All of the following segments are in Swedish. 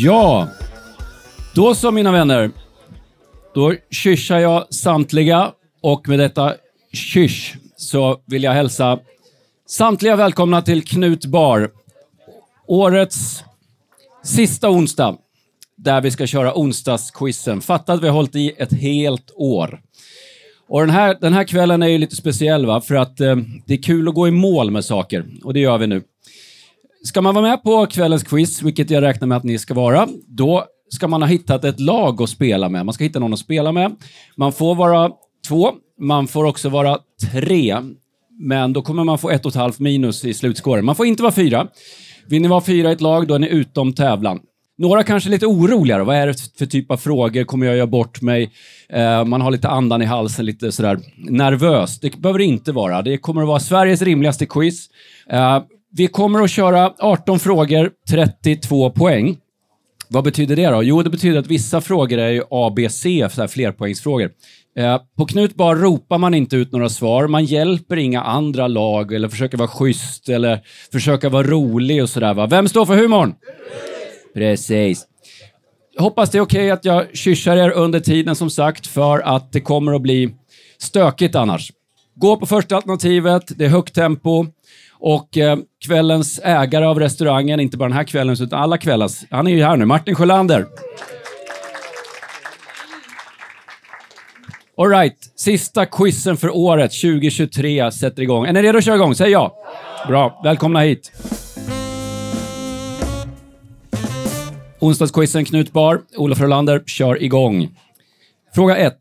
Ja, då så mina vänner. Då kyssar jag samtliga och med detta kyss så vill jag hälsa samtliga välkomna till Knut Bar. Årets sista onsdag där vi ska köra onsdagsquizen. Fatta att vi har hållit i ett helt år. Och den här, den här kvällen är ju lite speciell va? för att eh, det är kul att gå i mål med saker och det gör vi nu. Ska man vara med på kvällens quiz, vilket jag räknar med att ni ska vara, då ska man ha hittat ett lag att spela med. Man ska hitta någon att spela med. Man får vara två, man får också vara tre, men då kommer man få ett och ett halvt minus i slutskåren. Man får inte vara fyra. Vill ni vara fyra i ett lag, då är ni utom tävlan. Några kanske är lite oroliga. Vad är det för typ av frågor? Kommer jag göra bort mig? Eh, man har lite andan i halsen, lite sådär nervös. Det behöver det inte vara. Det kommer att vara Sveriges rimligaste quiz. Eh, vi kommer att köra 18 frågor, 32 poäng. Vad betyder det då? Jo, det betyder att vissa frågor är ju A, B, C, så här flerpoängsfrågor. Eh, på Knut Bar ropar man inte ut några svar. Man hjälper inga andra lag eller försöker vara schysst eller försöka vara rolig och sådär. Vem står för humorn? Precis. Hoppas det är okej okay att jag kyssar er under tiden som sagt för att det kommer att bli stökigt annars. Gå på första alternativet, det är högt tempo. Och eh, kvällens ägare av restaurangen, inte bara den här kvällen utan alla kvällars, han är ju här nu, Martin Sjölander. Alright, sista quizen för året 2023 sätter igång. Är ni redo att köra igång? Säg ja. Bra, välkomna hit. Onsdagsquizen Knut Bar, Olof Rolander, kör igång. Fråga 1.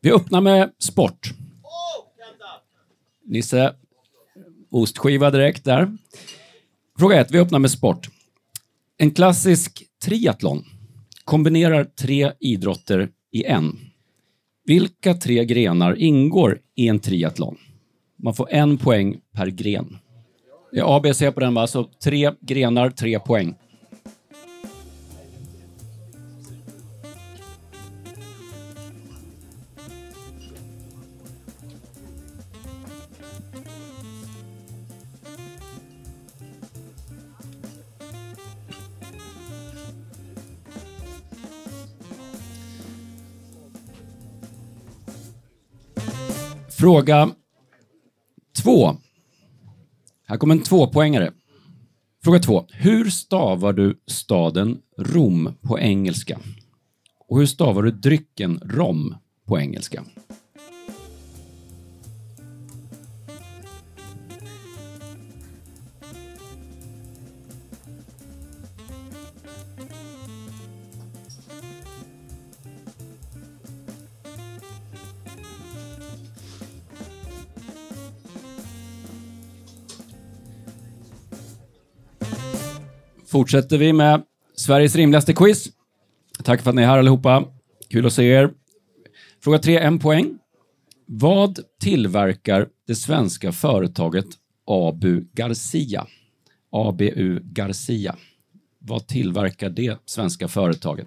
Vi öppnar med sport. Nisse, ostskiva direkt där. Fråga 1. Vi öppnar med sport. En klassisk triathlon kombinerar tre idrotter i en. Vilka tre grenar ingår i en triathlon? Man får en poäng per gren. Det är ABC på den, va? Så tre grenar, tre poäng. Fråga två. Här kommer en tvåpoängare. Fråga två. Hur stavar du staden Rom på engelska? Och hur stavar du drycken rom på engelska? Fortsätter vi med Sveriges rimligaste quiz. Tack för att ni är här allihopa. Kul att se er. Fråga 3, en poäng. Vad tillverkar det svenska företaget Abu Garcia? ABU Garcia. Vad tillverkar det svenska företaget?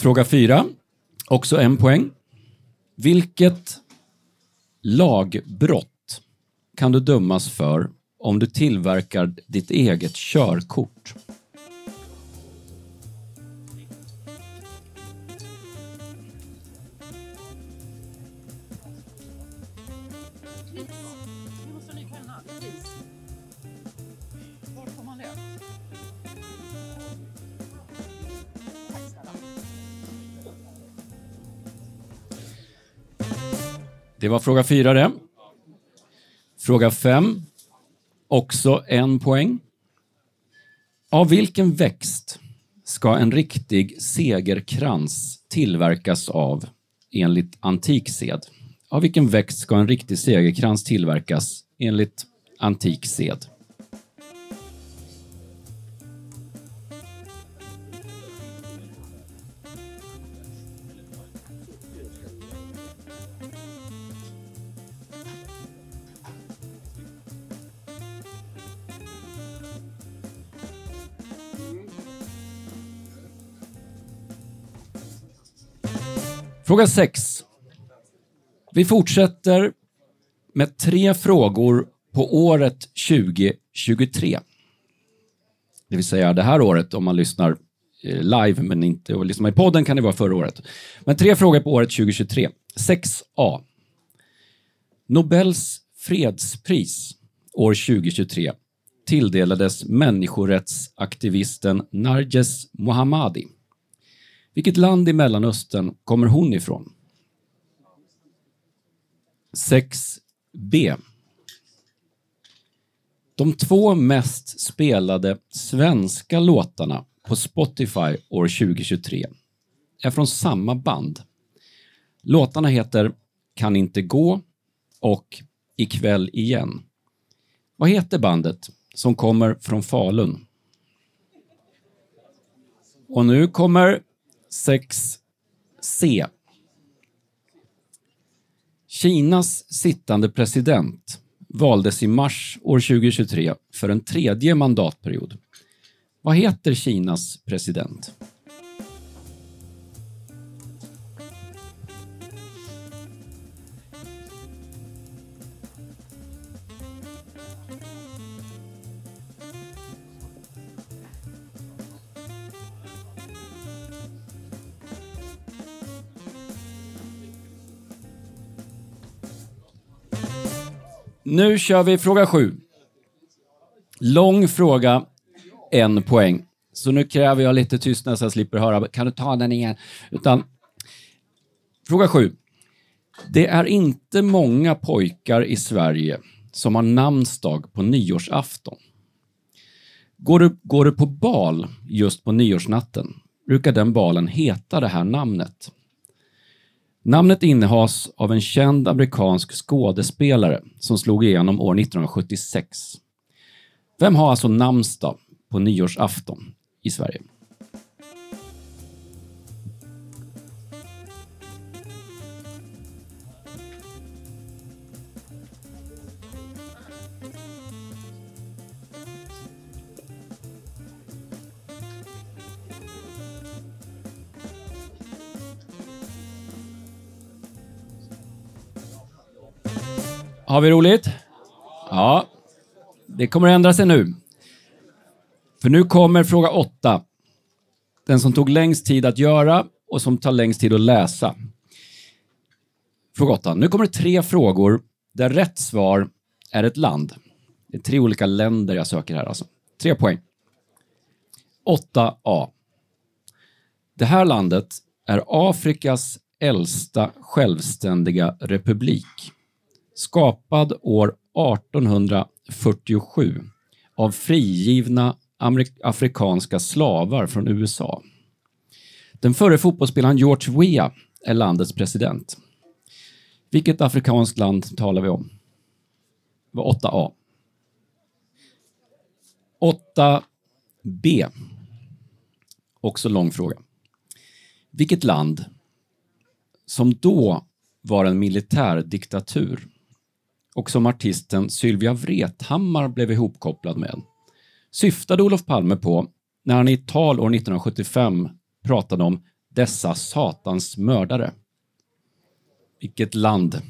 Fråga fyra, också en poäng. Vilket lagbrott kan du dömas för om du tillverkar ditt eget körkort? Var fråga fyra det. Fråga fem. Också en poäng. Av vilken växt ska en riktig segerkrans tillverkas av enligt antik sed? Av vilken växt ska en riktig segerkrans tillverkas enligt antik sed? Fråga 6. Vi fortsätter med tre frågor på året 2023. Det vill säga det här året om man lyssnar eh, live, men inte och lyssnar i podden kan det vara förra året. Men tre frågor på året 2023. 6a. Nobels fredspris år 2023 tilldelades människorättsaktivisten Narges Mohammadi. Vilket land i Mellanöstern kommer hon ifrån? 6b. De två mest spelade svenska låtarna på Spotify år 2023 är från samma band. Låtarna heter Kan inte gå och Ikväll igen. Vad heter bandet som kommer från Falun? Och nu kommer 6C. Kinas sittande president valdes i mars år 2023 för en tredje mandatperiod. Vad heter Kinas president? Nu kör vi fråga sju. Lång fråga, en poäng. Så nu kräver jag lite tystnad så jag slipper höra. Kan du ta den igen? Utan, fråga sju. Det är inte många pojkar i Sverige som har namnsdag på nyårsafton. Går du, går du på bal just på nyårsnatten brukar den balen heta det här namnet. Namnet innehas av en känd amerikansk skådespelare som slog igenom år 1976. Vem har alltså namnsdag på nyårsafton i Sverige? Har vi roligt? Ja, det kommer att ändra sig nu. För nu kommer fråga åtta. Den som tog längst tid att göra och som tar längst tid att läsa. Fråga åtta. Nu kommer det tre frågor där rätt svar är ett land. Det är tre olika länder jag söker här alltså. Tre poäng. 8a. Det här landet är Afrikas äldsta självständiga republik skapad år 1847 av frigivna afrikanska slavar från USA. Den förre fotbollsspelaren George Weah är landets president. Vilket afrikanskt land talar vi om? Det var 8A. 8B. Också lång fråga. Vilket land som då var en militärdiktatur och som artisten Sylvia Vrethammar blev ihopkopplad med syftade Olof Palme på när han i ett tal år 1975 pratade om dessa satans mördare. Vilket land?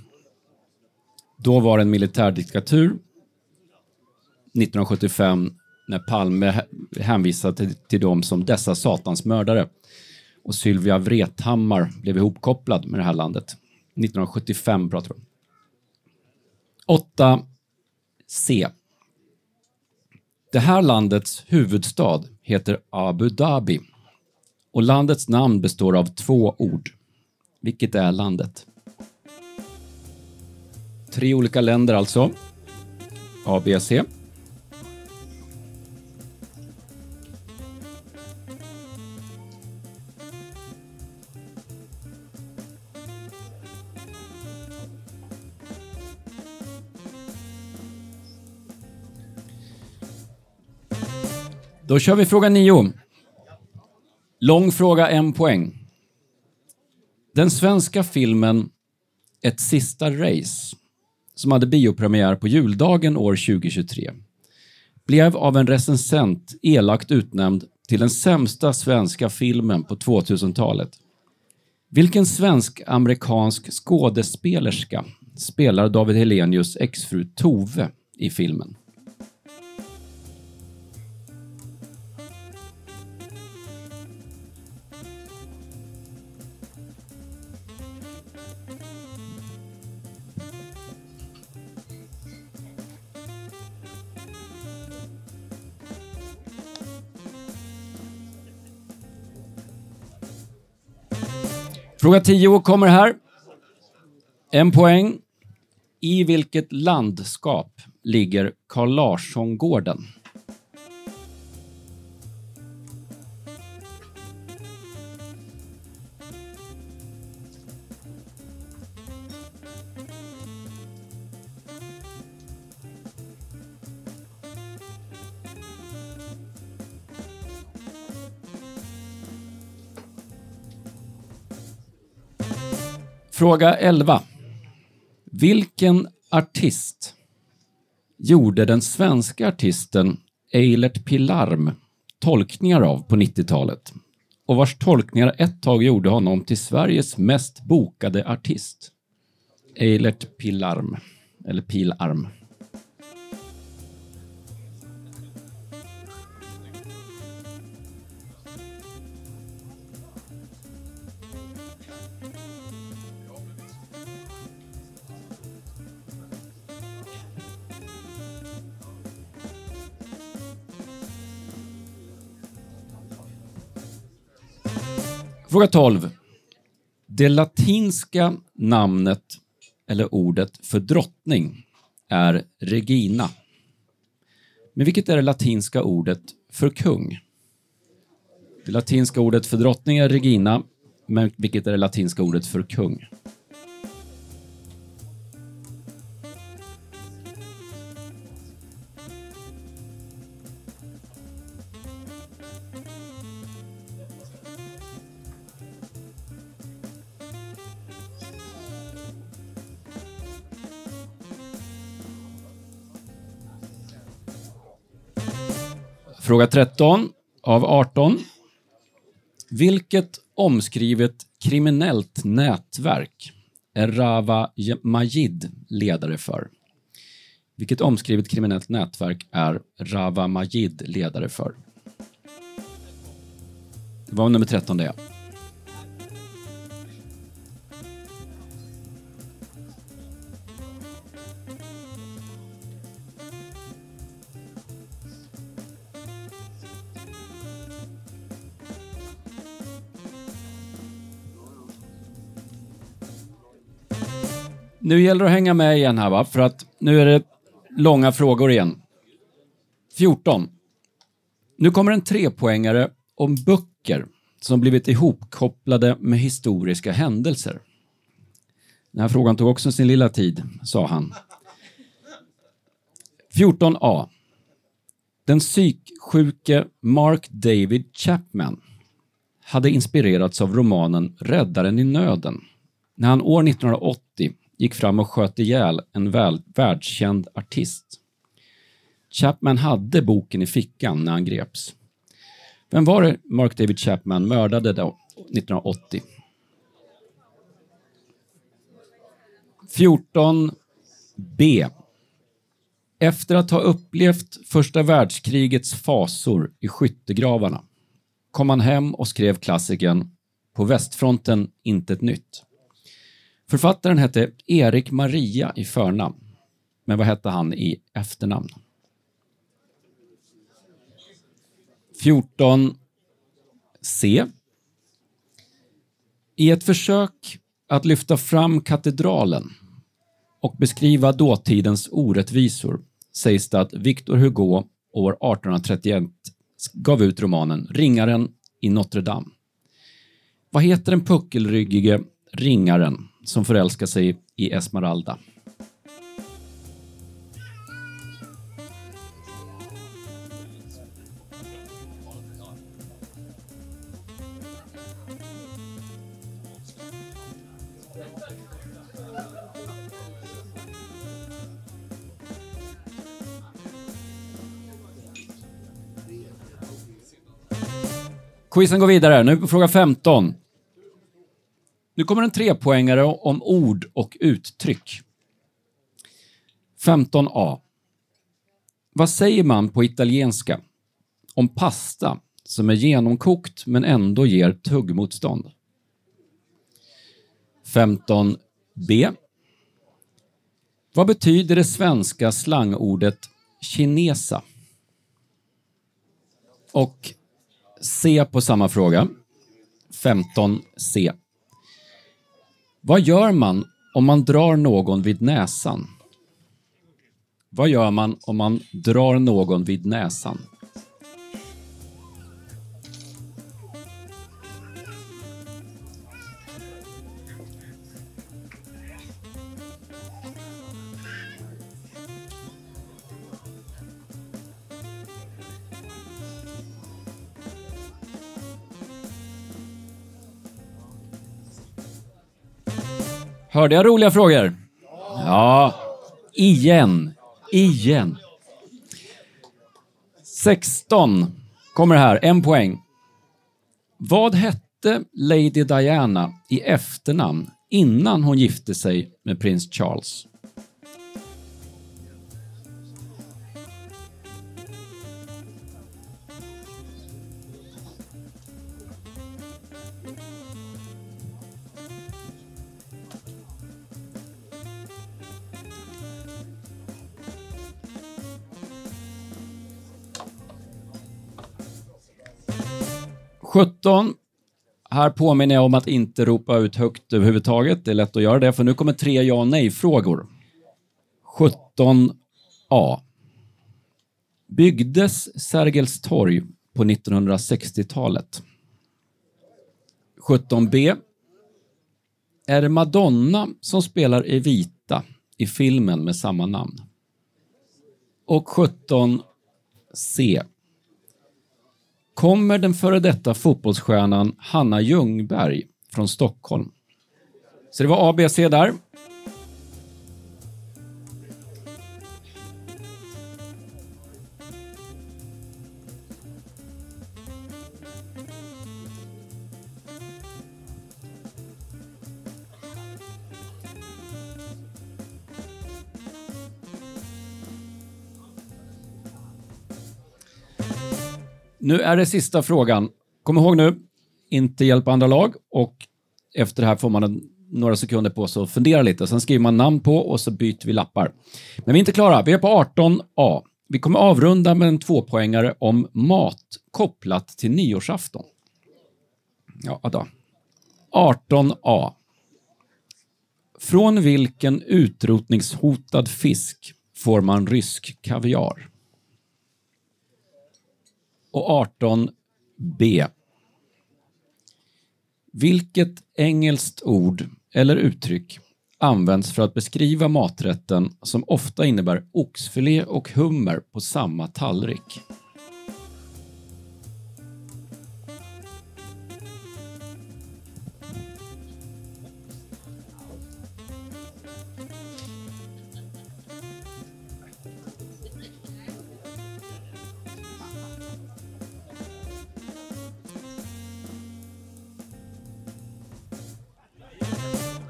Då var det en militärdiktatur. 1975 när Palme hänvisade till, till dem som dessa satans mördare. Och Sylvia Vrethammar blev ihopkopplad med det här landet. 1975 pratar vi om. 8C. Det här landets huvudstad heter Abu Dhabi och landets namn består av två ord. Vilket är landet? Tre olika länder alltså. A, B, C. Då kör vi fråga nio. Lång fråga, en poäng. Den svenska filmen Ett sista race, som hade biopremiär på juldagen år 2023, blev av en recensent elakt utnämnd till den sämsta svenska filmen på 2000-talet. Vilken svensk-amerikansk skådespelerska spelar David Helenius exfru Tove i filmen? Fråga 10 kommer här. En poäng. I vilket landskap ligger Carl Larsson-gården? Fråga 11. Vilken artist gjorde den svenska artisten Eilert Pilarm tolkningar av på 90-talet och vars tolkningar ett tag gjorde honom till Sveriges mest bokade artist? Eilert Pilarm, eller Pilarm. Fråga 12. Det latinska namnet eller ordet för drottning är Regina. Men vilket är det latinska ordet för kung? Det latinska ordet för drottning är Regina, men vilket är det latinska ordet för kung? Fråga 13 av 18. Vilket omskrivet kriminellt nätverk är Rawa Majid ledare för? Vilket omskrivet kriminellt nätverk är Rava Majid ledare för? Det var nummer 13 det. Nu gäller det att hänga med igen här va, för att nu är det långa frågor igen. 14. Nu kommer en trepoängare om böcker som blivit ihopkopplade med historiska händelser. Den här frågan tog också sin lilla tid, sa han. 14a. Den psyksjuke Mark David Chapman hade inspirerats av romanen Räddaren i nöden när han år 1980 gick fram och sköt ihjäl en väl, världskänd artist. Chapman hade boken i fickan när han greps. Vem var det Mark David Chapman mördade då, 1980? 14b. Efter att ha upplevt första världskrigets fasor i skyttegravarna kom han hem och skrev klassikern På västfronten intet nytt. Författaren hette Erik Maria i förnamn. Men vad hette han i efternamn? 14c. I ett försök att lyfta fram katedralen och beskriva dåtidens orättvisor sägs det att Victor Hugo år 1831 gav ut romanen Ringaren i Notre Dame. Vad heter den puckelryggige ringaren som förälskar sig i Esmeralda. Quizen går vidare. Nu på fråga 15. Nu kommer en trepoängare om ord och uttryck. 15a. Vad säger man på italienska om pasta som är genomkokt men ändå ger tuggmotstånd? 15b. Vad betyder det svenska slangordet kinesa? Och C på samma fråga. 15c. Vad gör man om man drar någon vid näsan? Vad gör man om man drar någon vid näsan? Hörde jag roliga frågor? Ja, igen. Igen. 16 kommer här, en poäng. Vad hette Lady Diana i efternamn innan hon gifte sig med prins Charles? 17. Här påminner jag om att inte ropa ut högt överhuvudtaget. Det är lätt att göra det, för nu kommer tre ja och nej-frågor. 17a. Byggdes Sergels torg på 1960-talet? 17b. Är det Madonna som spelar Evita i filmen med samma namn? Och 17c. Kommer den före detta fotbollsstjärnan Hanna Ljungberg från Stockholm? Så det var ABC där. Nu är det sista frågan. Kom ihåg nu, inte hjälpa andra lag och efter det här får man en, några sekunder på sig att fundera lite. Sen skriver man namn på och så byter vi lappar. Men vi är inte klara. Vi är på 18A. Vi kommer avrunda med en tvåpoängare om mat kopplat till nyårsafton. Ja, då. 18A. Från vilken utrotningshotad fisk får man rysk kaviar? Och 18b. Vilket engelskt ord eller uttryck används för att beskriva maträtten som ofta innebär oxfilé och hummer på samma tallrik?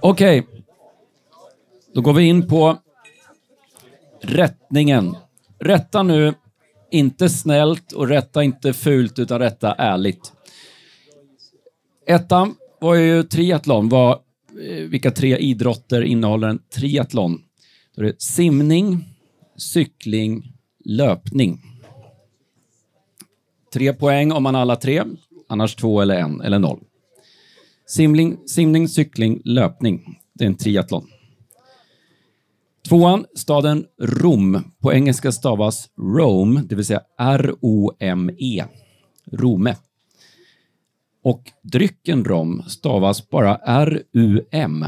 Okej. Okay. Då går vi in på rättningen. Rätta nu, inte snällt och rätta inte fult, utan rätta ärligt. Ettan var ju triathlon. Var, eh, vilka tre idrotter innehåller en triathlon? Då är det simning, cykling, löpning. Tre poäng om man alla tre, annars två eller en eller noll. Simling, simning, cykling, löpning. Det är en triathlon. Tvåan, staden Rom. På engelska stavas Rome, det vill säga R-O-M-E. Rome. Och drycken rom stavas bara R-U-M.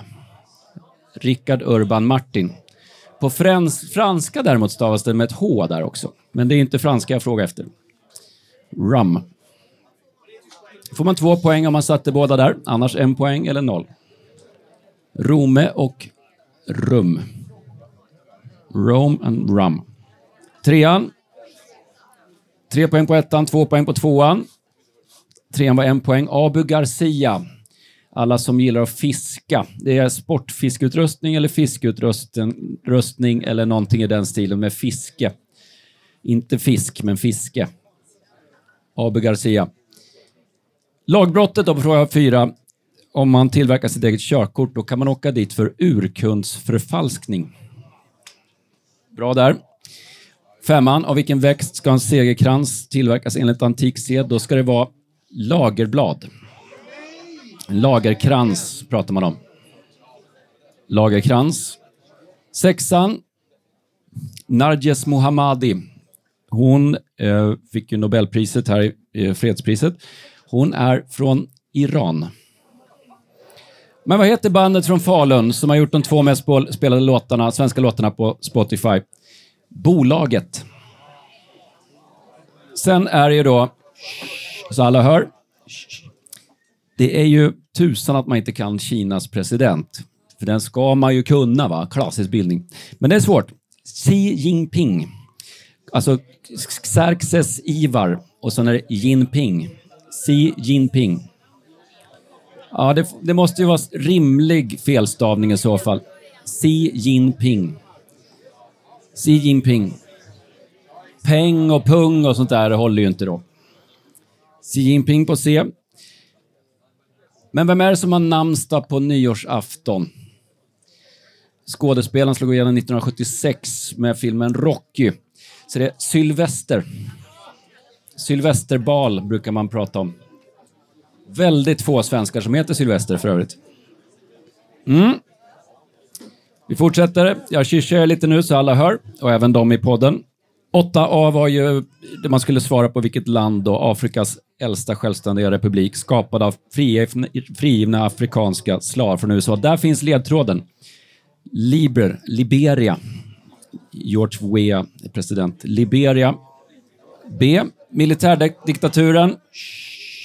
Rickard Urban Martin. På frans, franska däremot stavas det med ett H där också. Men det är inte franska jag frågar efter. Rum får man två poäng om man satte båda där, annars en poäng eller noll. Rome och rum. Rome and rum. Trean. Tre poäng på ettan, två poäng på tvåan. Trean var en poäng. Abu Garcia. Alla som gillar att fiska. Det är sportfiskeutrustning eller fiskeutrustning eller någonting i den stilen med fiske. Inte fisk, men fiske. Abu Garcia. Lagbrottet då på fråga fyra. Om man tillverkar sitt eget körkort, då kan man åka dit för urkundsförfalskning. Bra där. Femman. Av vilken växt ska en segerkrans tillverkas enligt antik sed? Då ska det vara lagerblad. En lagerkrans pratar man om. Lagerkrans. Sexan. Narges Mohammadi. Hon eh, fick ju Nobelpriset här, eh, fredspriset. Hon är från Iran. Men vad heter bandet från Falun som har gjort de två mest spelade låtarna, svenska låtarna på Spotify? Bolaget. Sen är det ju då, så alla hör, det är ju tusan att man inte kan Kinas president. För den ska man ju kunna, va? Klassisk bildning. Men det är svårt. Xi Jinping. Alltså Xerxes Ivar och sen är det Jinping. Xi Jinping. Ja, det, det, måste ju vara rimlig felstavning i så fall. Xi Jinping. Xi Jinping. Peng och pung och sånt där det håller ju inte då. Xi Jinping på C. Men vem är det som har namnsdag på nyårsafton? Skådespelaren slog igenom 1976 med filmen Rocky. Så det är Sylvester. Sylvesterbal brukar man prata om. Väldigt få svenskar som heter Sylvester för övrigt. Mm. Vi fortsätter. Jag kyrkar lite nu så alla hör, och även de i podden. 8A var ju det man skulle svara på vilket land då Afrikas äldsta självständiga republik skapad av frigivna, frigivna afrikanska slavar från USA. Där finns ledtråden. Liber, Liberia. George Weah är president. Liberia. B. Militärdiktaturen.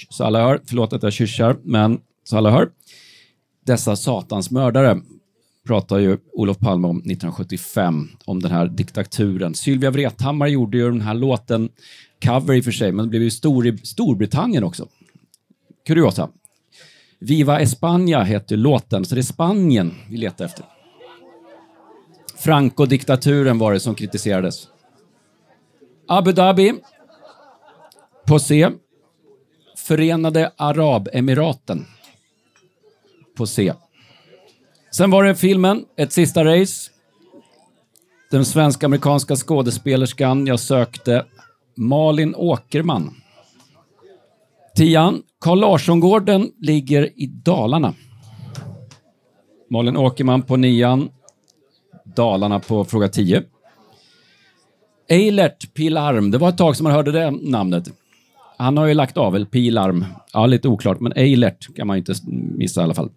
Så alla hör. Förlåt att jag kyssar, men så alla hör. Dessa satans mördare pratar ju Olof Palme om 1975, om den här diktaturen. Sylvia Vrethammar gjorde ju den här låten, cover i och för sig, men det blev ju stor i Storbritannien också. Kuriosa. Viva España heter låten, så det är Spanien vi letar efter. Franco-diktaturen var det som kritiserades. Abu Dhabi. På C. Förenade Arabemiraten. På C. Sen var det filmen, ett sista race. Den svensk-amerikanska skådespelerskan jag sökte, Malin Åkerman. Tian, Carl Larsson-gården ligger i Dalarna. Malin Åkerman på nian, Dalarna på fråga 10. Eilert Pilarm, det var ett tag som man hörde det namnet. Han har ju lagt av, eller Pilarm. Ja, lite oklart, men Eilert kan man inte missa i alla fall.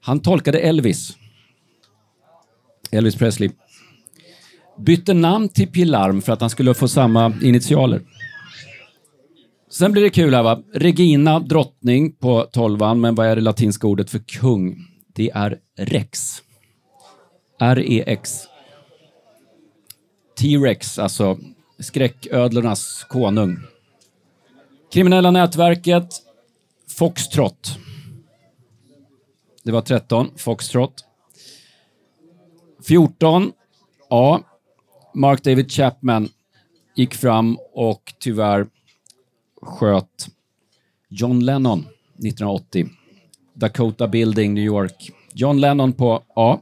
Han tolkade Elvis. Elvis Presley. Bytte namn till Pilarm för att han skulle få samma initialer. Sen blir det kul här va. Regina, drottning på tolvan, men vad är det latinska ordet för kung? Det är rex. R-E-X. T-Rex, alltså skräcködlornas konung. Kriminella nätverket Foxtrot. Det var 13, Foxtrot. 14, A. Mark David Chapman gick fram och tyvärr sköt John Lennon 1980. Dakota Building, New York. John Lennon på A.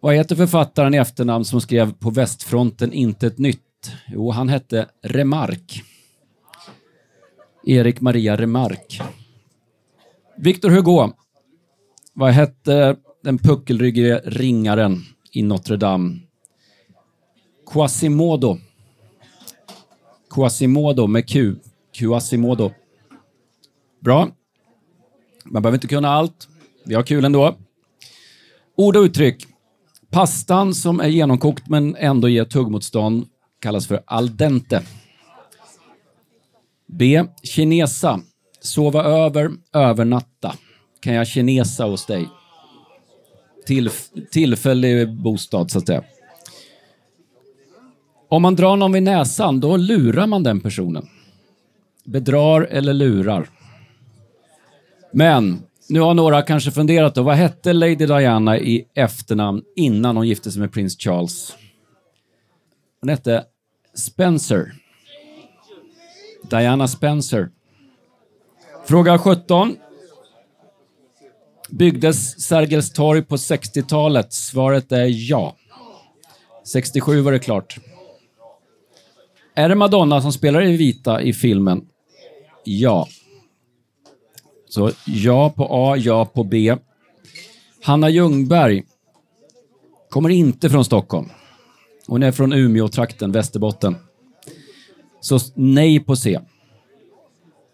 Vad heter författaren i efternamn som skrev På västfronten intet nytt? Jo, han hette Remark. Erik Maria Remark. Victor Hugo. Vad hette den puckelryggige ringaren i Notre Dame? Quasimodo. Quasimodo med Q. Quasimodo. Bra. Man behöver inte kunna allt. Vi har kul ändå. Ord och uttryck. Pastan som är genomkokt men ändå ger tuggmotstånd kallas för al dente. B. Kinesa. Sova över, övernatta. Kan jag kinesa hos dig? Tillf tillfällig bostad, så att säga. Om man drar någon vid näsan, då lurar man den personen. Bedrar eller lurar. Men Nu har några kanske funderat då, vad hette Lady Diana i efternamn innan hon gifte sig med prins Charles? Hon hette Spencer. Diana Spencer. Fråga 17. Byggdes Sergels torg på 60-talet? Svaret är ja. 67 var det klart. Är det Madonna som spelar i vita i filmen? Ja. Så ja på A, ja på B. Hanna Ljungberg kommer inte från Stockholm. Hon är från Umeå-trakten, Västerbotten. Så nej på C.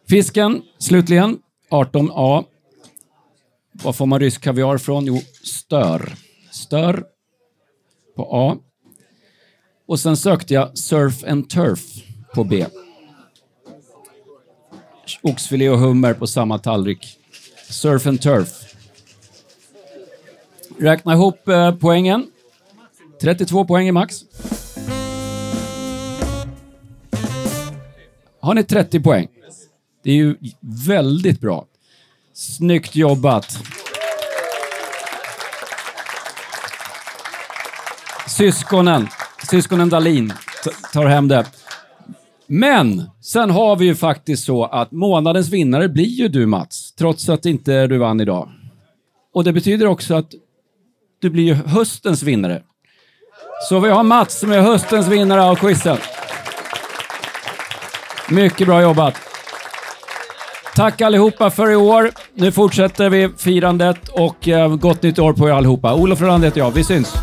Fisken, slutligen, 18A. Var får man rysk kaviar från? Jo, stör. Stör på A. Och sen sökte jag surf and turf på B. Oxfilé och hummer på samma tallrik. Surf and turf. Räkna ihop eh, poängen. 32 poäng är max. Har ni 30 poäng? Det är ju väldigt bra. Snyggt jobbat. Syskonen, syskonen Dalin tar hem det. Men sen har vi ju faktiskt så att månadens vinnare blir ju du Mats, trots att inte du vann idag. Och det betyder också att du blir ju höstens vinnare. Så vi har Mats som är höstens vinnare av quizen. Mycket bra jobbat. Tack allihopa för i år. Nu fortsätter vi firandet och eh, gott nytt år på er allihopa. Olof Rolander heter jag. Vi syns!